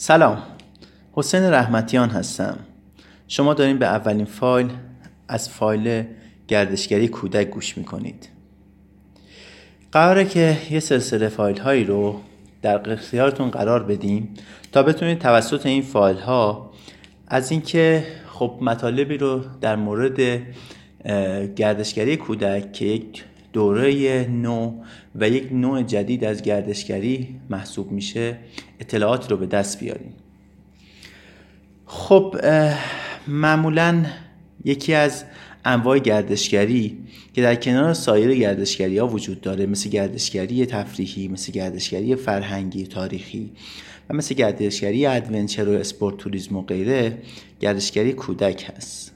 سلام. حسین رحمتیان هستم. شما دارین به اولین فایل از فایل گردشگری کودک گوش می‌کنید. قراره که یه سلسله فایل هایی رو در اختیارتون قرار بدیم تا بتونید توسط این فایل ها از اینکه خب مطالبی رو در مورد گردشگری کودک که یک دوره نو و یک نوع جدید از گردشگری محسوب میشه. اطلاعات رو به دست بیاریم خب معمولا یکی از انواع گردشگری که در کنار سایر گردشگری ها وجود داره مثل گردشگری تفریحی مثل گردشگری فرهنگی تاریخی و مثل گردشگری adventure و sport tourism و غیره گردشگری کودک هست.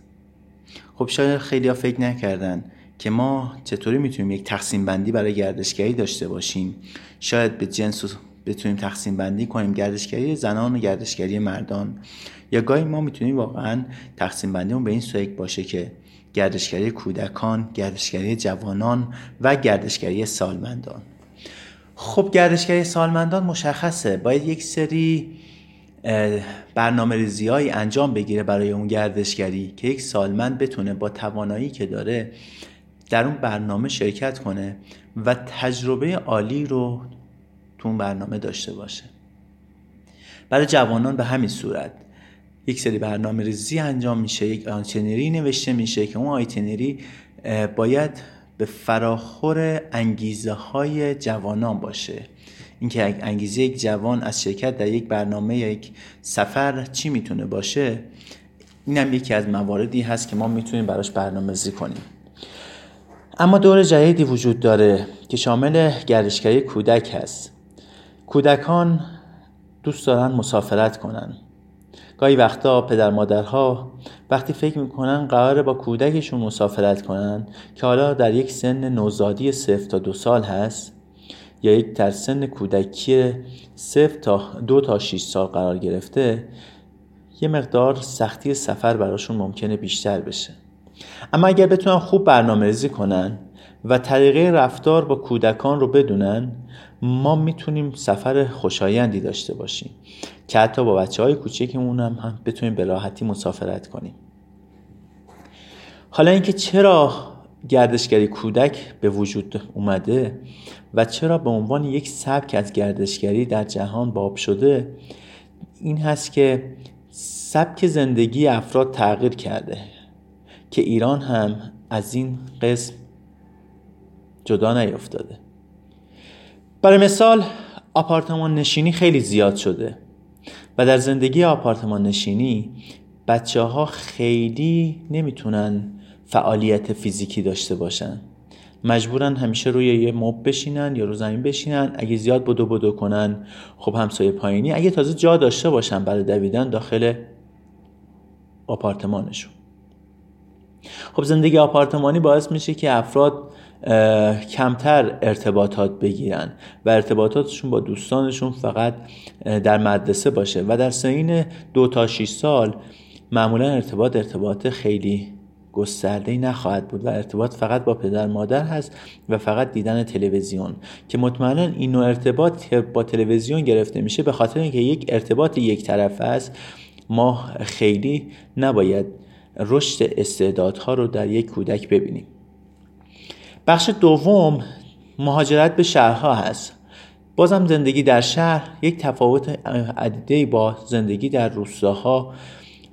خب شاید خیلی ها فکر نکردن که ما چطوری می‌تونیم یک تقسیم بندی برای گردشگری داشته باشیم؟ شاید به جنس بتونیم تقسیم بندی کنیم. گردشگری زنان و گردشگری مردان. یا گاهی ما می‌تونیم واقعا تقسیم بندیمون به این صورت باشه که گردشگری کودکان گردشگری جوانان و گردشگری سالمندان. خب گردشگری سالمندان مشخصه. باید یک سری برنامه انجام بگیره برای اون گردشگری که یک سالمند بتونه با توانایی که داره در اون برنامه شرکت کنه و تجربه عالی رو تو اون برنامه داشته باشه. برای جوانان به همین صورت. یک سری برنامه ریزی انجام میشه یک آیتنری نوشته میشه که اون آیتنری باید به فراخور انگیزه های جوانان باشه. اینکه انگیزه یک جوان از شرکت در یک برنامه یا یک سفر چی می‌تونه باشه اینم یکی از مواردی هست که ما می‌تونیم براش برنامه ریزی کنیم. اما دور جدیدی وجود داره که شامل گردشگری کودک هست. کودکان دوست دارن مسافرت کنن. گاهی وقتا پدر مادرها وقتی فکر می‌کنن قراره با کودکشون مسافرت کنن که حالا در یک سن نوزادی صفر تا دو سال هست یا یک در سن کودکی صفر تا دو تا 6 سال قرار گرفته یه مقدار سختی سفر براشون ممکنه بیشتر بشه. اما اگر بتونن خوب برنامه ریزی کنن و طریقه رفتار با کودکان رو بدونن ما می‌تونیم سفر خوشایندی داشته باشیم که حتی با بچه های کوچکمون هم, هم بتونیم به راحتی مسافرت کنیم. حالا اینکه چرا گردشگری کودک به وجود اومده و چرا به عنوان یک سبک از گردشگری در جهان باب شده این هست که سبک زندگی افراد تغییر کرده. که ایران هم از این قسم جدا نیفتاده. برای مثال آپارتمان نشینی خیلی زیاد شده و در زندگی آپارتمان نشینی بچه ها خیلی نمی‌تونن فعالیت فیزیکی داشته باشن. مجبورن همیشه روی یه مب بشینن یا رو زمین بشینن. اگه زیاد بدو بدو کنن خب همسایه پایینی. اگه تازه جا داشته باشن برای دویدن داخل آپارتمانشون. خب زندگی آپارتمانی باعث میشه که افراد کمتر ارتباطات بگیرن و ارتباطاتشون با دوستانشون فقط در مدرسه باشه و در سین دو تا 6 سال معمولا ارتباط ارتباط خیلی گسترده نخواهد بود و ارتباط فقط با پدر مادر هست و فقط دیدن تلویزیون که مطمئنا این نوع ارتباط با تلویزیون گرفته میشه به خاطر اینکه یک ارتباط یک طرفه است ما خیلی نباید رشد استعدادها رو در یک کودک ببینیم. بخش دوم مهاجرت به شهرها هست. بازم زندگی در شهر یک تفاوت عدیده با زندگی در روستاها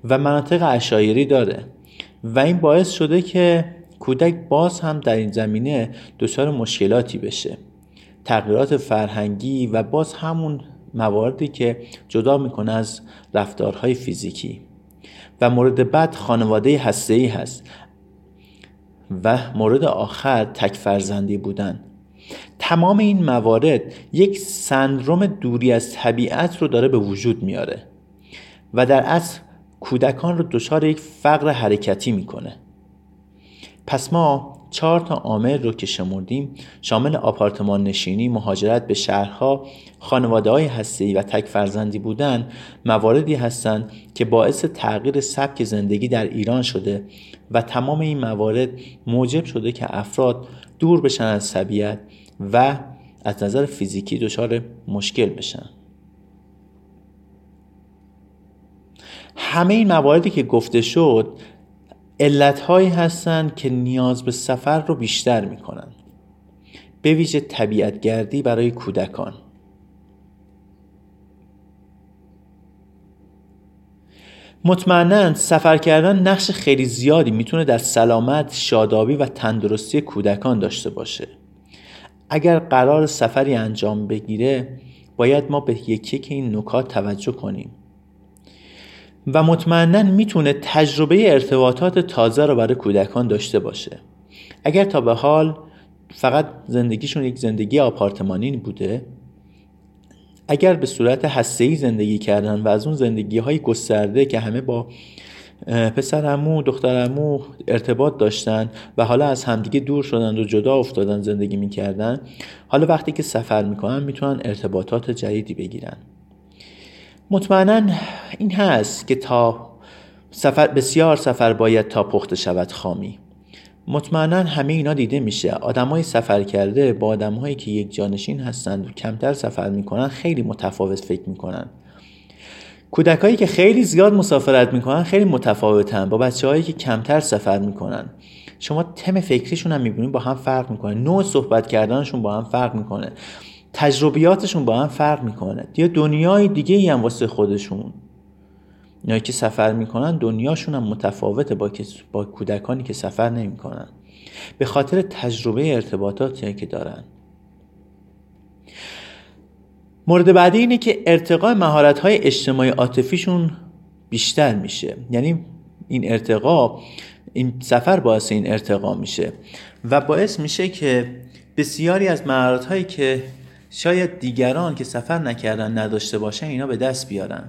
و مناطق اشایری داره و این باعث شده که کودک باز هم در این زمینه دچار مشکلاتی بشه. تغییرات فرهنگی و باز همون مواردی که جدا می‌کنه از رفتارهای فیزیکی. و مورد بعد خانواده هسته ای هست و مورد آخر تک فرزندی بودن. تمام این موارد یک سندروم دوری از طبیعت رو داره به وجود میاره و در اصل کودکان رو دچار یک فقر حرکتی می‌کنه. پس ما چهار تا عامل رو که شمردیم شامل آپارتمان نشینی، مهاجرت به شهرها، خانواده های هستی و تک فرزندی بودن مواردی هستند که باعث تغییر سبک زندگی در ایران شده و تمام این موارد موجب شده که افراد دور بشن از طبیعت و از نظر فیزیکی دچار مشکل بشن. همه این مواردی که گفته شد علتهایی هستند که نیاز به سفر رو بیشتر می‌کنن به ویژه طبیعتگردی برای کودکان. مطمئنا سفر کردن نقش خیلی زیادی می‌تونه در سلامت، شادابی و تندرستی کودکان داشته باشه. اگر قرار سفری انجام بگیره باید ما به یکی که این نکات توجه کنیم. و مطمئنا می‌تونه تجربه ارتباطات تازه رو برای کودکان داشته باشه. اگر تا به حال فقط زندگیشون یک زندگی آپارتمانی بوده اگر به صورت هسته زندگی کردن و از اون زندگی های گسترده که همه با پسر امو دختر امو ارتباط داشتن و حالا از همدیگه دور شدن و جدا افتادن زندگی می‌کردن حالا وقتی که سفر می‌کنن می‌تونن ارتباطات جدیدی بگیرن. مطمئنا این هست که تا سفر بسیار سفر باید تا پخته شود خامی. مطمئنا همه اینا دیده میشه. آدمای سفر کرده با آدمهایی که یک جانشین هستند و کمتر سفر می‌کنن خیلی متفاوت فکر می‌کنن. کودکایی که خیلی زیاد مسافرت می‌کنن خیلی متفاوتن. با بچه هایی که کمتر سفر می‌کنن. شما تم فکریشون هم می‌بینید با هم فرق می‌کنه. نوع صحبت کردنشون با هم فرق می‌کنه. تجربیاتشون با هم فرق می‌کنه. یا دنیای دیگه ای هم واسه خودشون. یا که سفر می‌کنن دنیاشون هم متفاوته با, با کودکانی که سفر نمی‌کنن. به خاطر تجربه ارتباطاتی که دارن. مورد بعدی اینه که ارتقاء مهارت های اجتماعی عاطفیشون بیشتر میشه. یعنی این ارتقا این سفر باعث این ارتقا میشه. و باعث میشه که بسیاری از مهارت هایی که شاید دیگران که سفر نکردن نداشته باشن اینا به دست بیارن.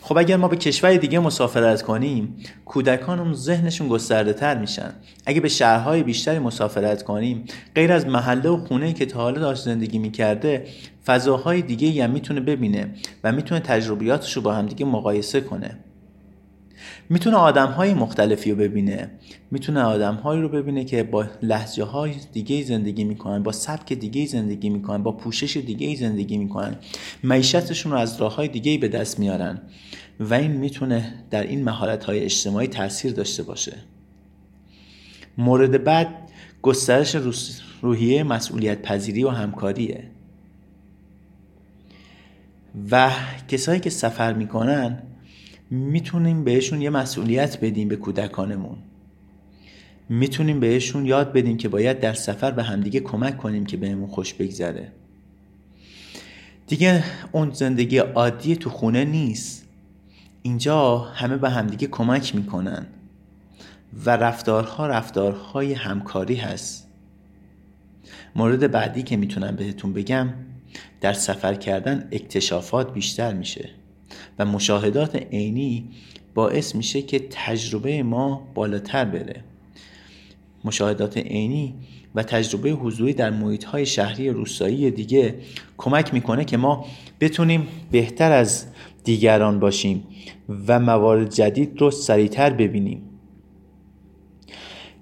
خب اگر ما به کشور دیگه مسافرت کنیم کودکان اون ذهنشون گسترده تر میشن. اگه به شهرهای بیشتری مسافرت کنیم غیر از محله و خونه که تا حالا داشت زندگی می‌کرده فضاهای دیگه هم می‌تونه ببینه و می‌تونه تجربیاتش رو با همدیگه مقایسه کنه. می‌تونه آدم های مختلفی رو ببینه. می‌تونه آدم هایی رو ببینه که با لحجه های دیگه زندگی می‌کنن با سبک دیگه زندگی می‌کنن با پوشش دیگه زندگی می‌کنن. معیشتشون رو از راه های دیگه به دست میارن و این می‌تونه در این مهارت های اجتماعی تاثیر داشته باشه. مورد بعد گسترش روحیه مسئولیت پذیری و همکاریه. و کسایی که سفر می‌کنن می‌تونیم بهشون یه مسئولیت بدیم به کودکانمون. می‌تونیم بهشون یاد بدیم که باید در سفر به همدیگه کمک کنیم که بهمون خوش بگذره. دیگه اون زندگی عادی تو خونه نیست. اینجا همه به همدیگه کمک می‌کنن و رفتارها رفتارهای همکاری هست. مورد بعدی که می‌تونم بهتون بگم در سفر کردن اکتشافات بیشتر میشه. و مشاهدات عینی باعث میشه که تجربه ما بالاتر بره. مشاهدات عینی و تجربه حضوری در محیط های شهری روستایی دیگه کمک می‌کنه که ما بتونیم بهتر از دیگران باشیم و موارد جدید رو سریعتر ببینیم.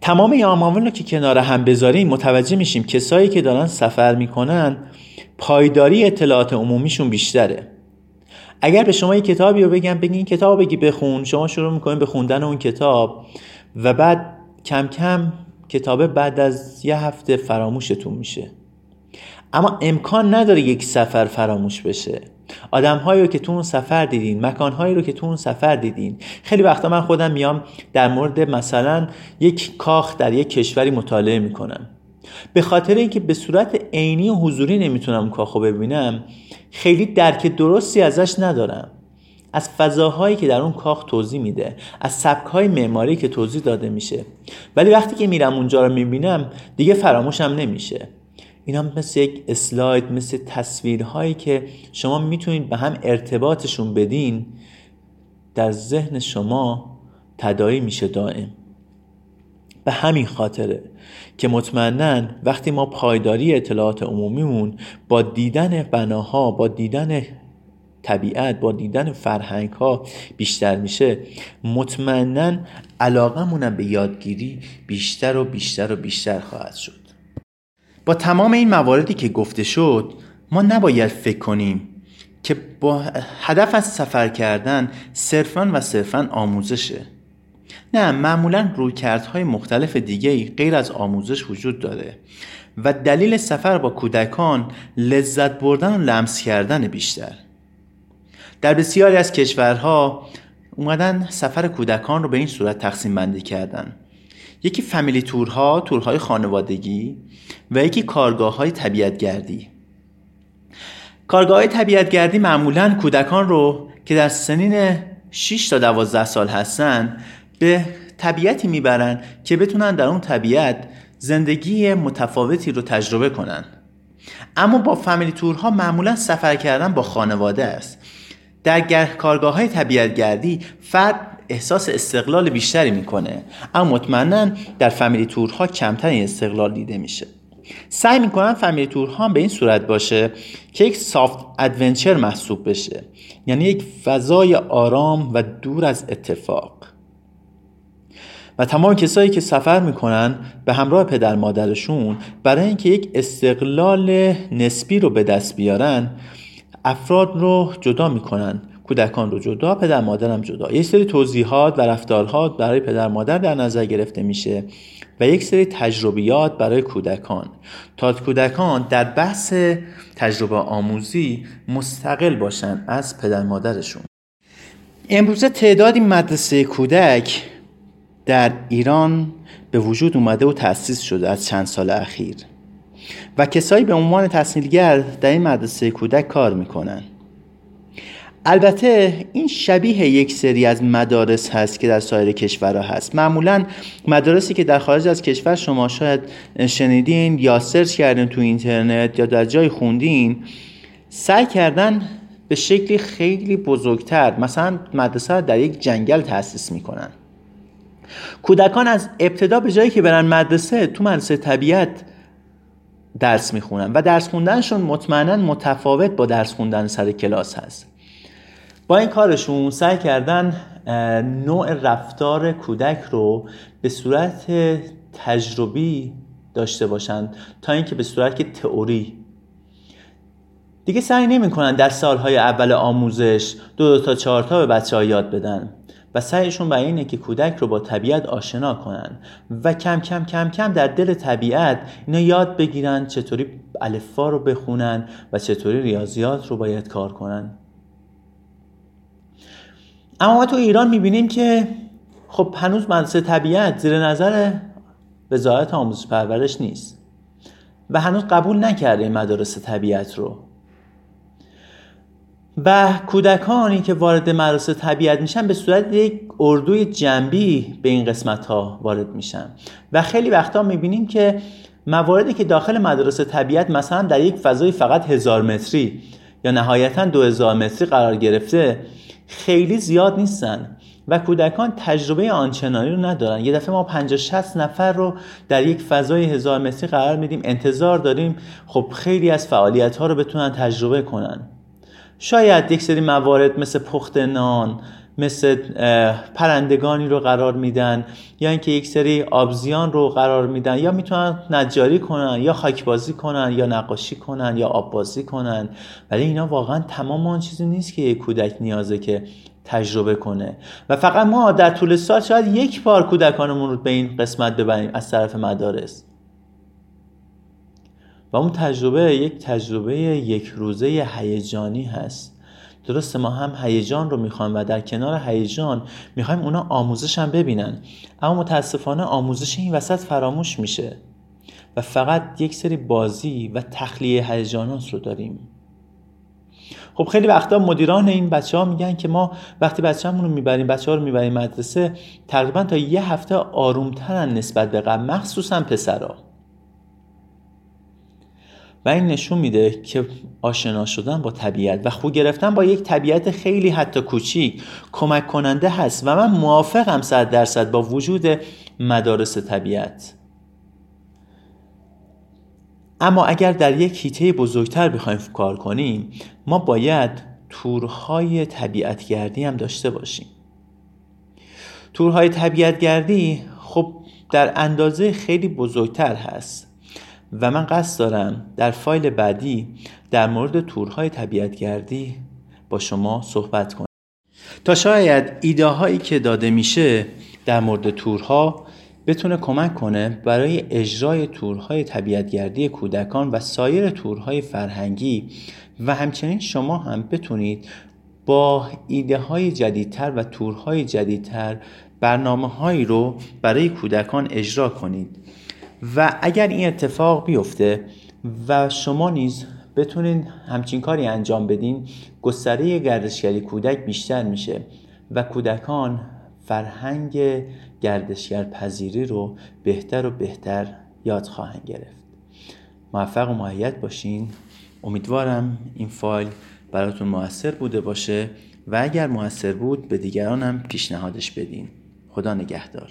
تمام این رو که کنار هم بذاریم متوجه میشیم کسایی که دارن سفر می‌کنن پایداری اطلاعات عمومیشون بیشتره. اگر به شما یک کتابی رو بگم بگی این کتاب بگی بخون. شما شروع می‌کنید به خوندن اون کتاب و بعد کم کم کتابه بعد از یه هفته فراموشتون میشه. اما امکان نداره یک سفر فراموش بشه. آدم هایی رو که تو اون سفر دیدین مکان هایی رو که تو اون سفر دیدین. خیلی وقتا من خودم میام در مورد مثلا یک کاخ در یک کشوری مطالعه می‌کنم. به خاطر اینکه به صورت عینی و حضوری نمی‌تونم کاخو ببینم خیلی درک درستی ازش ندارم. از فضاهایی که در اون کاخ توضیح میده از سبکهای معماری که توضیح داده میشه. ولی وقتی که میرم اونجا رو می‌بینم دیگه فراموشم نمیشه. اینا مثل یک اسلاید مثل تصویرهایی که شما می‌تونید به هم ارتباطشون بدین در ذهن شما تدایی میشه دائم. به همین خاطره که مطمئنا وقتی ما پایداری اطلاعات عمومیمون با دیدن بناها با دیدن طبیعت با دیدن فرهنگ ها بیشتر میشه مطمئنا علاقمونم به یادگیری بیشتر و بیشتر و بیشتر خواهد شد. با تمام این مواردی که گفته شد ما نباید فکر کنیم که با هدف از سفر کردن صرفا و صرفا آموزشه. نه معمولا رویکردهای مختلف دیگه غیر از آموزش وجود داره و دلیل سفر با کودکان لذت بردن و لمس کردن بیشتر. در بسیاری از کشورها اومدن سفر کودکان رو به این صورت تقسیم بندی کردن. یکی فامیلی تورها تورهای خانوادگی و یکی کارگاه های طبیعت گردی کارگاه های طبیعت گردی معمولا کودکان رو که در سنین 6 تا 12 سال هستن به طبیعتی می‌برن که بتونن در اون طبیعت زندگی متفاوتی رو تجربه کنن. اما با family tour ها معمولا سفر کردن با خانواده است. در کارگاه های طبیعت گردی فرد احساس استقلال بیشتری می‌کنه اما مطمئنا در family tour ها کمتر این استقلال دیده میشه. سعی می‌کنن family tour ها به این صورت باشه که یک soft adventure محسوب بشه یعنی یک فضای آرام و دور از اتفاق. و تمام کسایی که سفر می‌کنن به همراه پدر مادرشون برای اینکه یک استقلال نسبی رو به دست بیارن افراد رو جدا می‌کنن کودکان رو جدا پدر مادرم جدا. یک سری توضیحات و رفتارها برای پدر مادر در نظر گرفته میشه و یک سری تجربیات برای کودکان. تا کودکان در بحث تجربه آموزی مستقل باشن از پدر مادرشون. امروزه تعدادی مدرسه کودک در ایران به وجود اومده و تأسیس شده از چند سال اخیر. و کسایی به عنوان تحصیلگر در این مدرسه کودک کار می‌کنن. البته این شبیه یک سری از مدارس هست که در سایر کشورها هست. معمولا مدارسی که در خارج از کشور شما شاید شنیدین یا سرچ کردین تو اینترنت یا در جای خوندین سعی کردن به شکلی خیلی بزرگتر مثلا مدرسه در یک جنگل تأسیس می‌کنن. کودکان از ابتدا به جایی که برن مدرسه تو مدرسه طبیعت درس می‌خونن و درس خوندنشون مطمئنا متفاوت با درس خوندن سر کلاس هست. با این کارشون سعی کردن نوع رفتار کودک رو به صورت تجربی داشته باشند تا اینکه به صورت تئوری. دیگه سعی نمی‌کنن در سالهای اول آموزش دو, دو تا چهار تا به بچه ها یاد بدن. و سعیشون بر اینه که کودک رو با طبیعت آشنا کنن و کم کم کم کم در دل طبیعت اینا یاد بگیرن چطوری الفا رو بخونن و چطوری ریاضیات رو باید کار کنن. اما ما تو ایران می‌بینیم که خب هنوز مدرسه طبیعت زیر نظر وزارت آموزش پرورش نیست و هنوز قبول نکرده این مدارس طبیعت رو. و کودکانی که وارد مدرسه طبیعت میشن به صورت یک اردوی جنبی به این قسمت ها وارد میشن. و خیلی وقتا می‌بینیم که مواردی که داخل مدرسه طبیعت مثلا در یک فضای فقط هزار متری یا نهایتا دو هزار متری قرار گرفته خیلی زیاد نیستن و کودکان تجربه آنچنانی رو ندارن. یه دفعه ما 50 60 نفر رو در یک فضای هزار متری قرار میدیم. انتظار داریم خب خیلی از فعالیت ها رو بتونن تجربه کنن. شاید یک سری موارد مثل پخت نان مثل پرندگانی رو قرار میدن یا اینکه یک سری آبزیان رو قرار میدن یا می‌تونن نجاری کنن یا خاکبازی کنن یا نقاشی کنن یا آببازی کنن. ولی اینا واقعا تمام آن چیزی نیست که یک کودک نیازه که تجربه کنه. و فقط ما در طول سال شاید یک بار کودکانمون رو به این قسمت ببریم از طرف مدارس. و اون تجربه یک تجربه یک روزه هیجانی هست. درسته ما هم هیجان رو می‌خوایم و در کنار هیجان می‌خوایم اونا آموزش هم ببینن. اما متاسفانه آموزش این وسط فراموش میشه و فقط یک سری بازی و تخلیه هیجانات رو داریم. خب خیلی وقتا مدیران این بچه ها میگن که ما وقتی بچه رو می‌بریم بچه ها رو می‌بریم مدرسه تقریبا تا یه هفته آرومترن نسبت به قبل مخصوصا پسرها و این نشون میده که آشنا شدن با طبیعت و خو گرفتن با یک طبیعت خیلی حتی کوچیک کمک کننده هست و من موافقم صد درصد با وجود مدارس طبیعت. اما اگر در یک هیته بزرگتر بخوایم کار کنیم ما باید تورهای طبیعتگردی هم داشته باشیم. تورهای طبیعتگردی خب در اندازه خیلی بزرگتر هست. و من قصد دارم در فایل بعدی در مورد تورهای طبیعتگردی با شما صحبت کنم. تا شاید ایده هایی که داده میشه در مورد تورها بتونه کمک کنه برای اجرای تورهای طبیعتگردی کودکان و سایر تورهای فرهنگی و همچنین شما هم بتونید با ایده های جدیدتر و تورهای جدیدتر برنامه هایی رو برای کودکان اجرا کنید. و اگر این اتفاق بیفته و شما نیز بتونید همچین کاری انجام بدین گستره گردشگری کودک بیشتر میشه و کودکان فرهنگ گردشگر پذیری رو بهتر و بهتر یاد خواهند گرفت. موفق و معید باشین. امیدوارم این فایل براتون موثر بوده باشه و اگر موثر بود به دیگرانم پیشنهادش بدین. خدا نگهدار.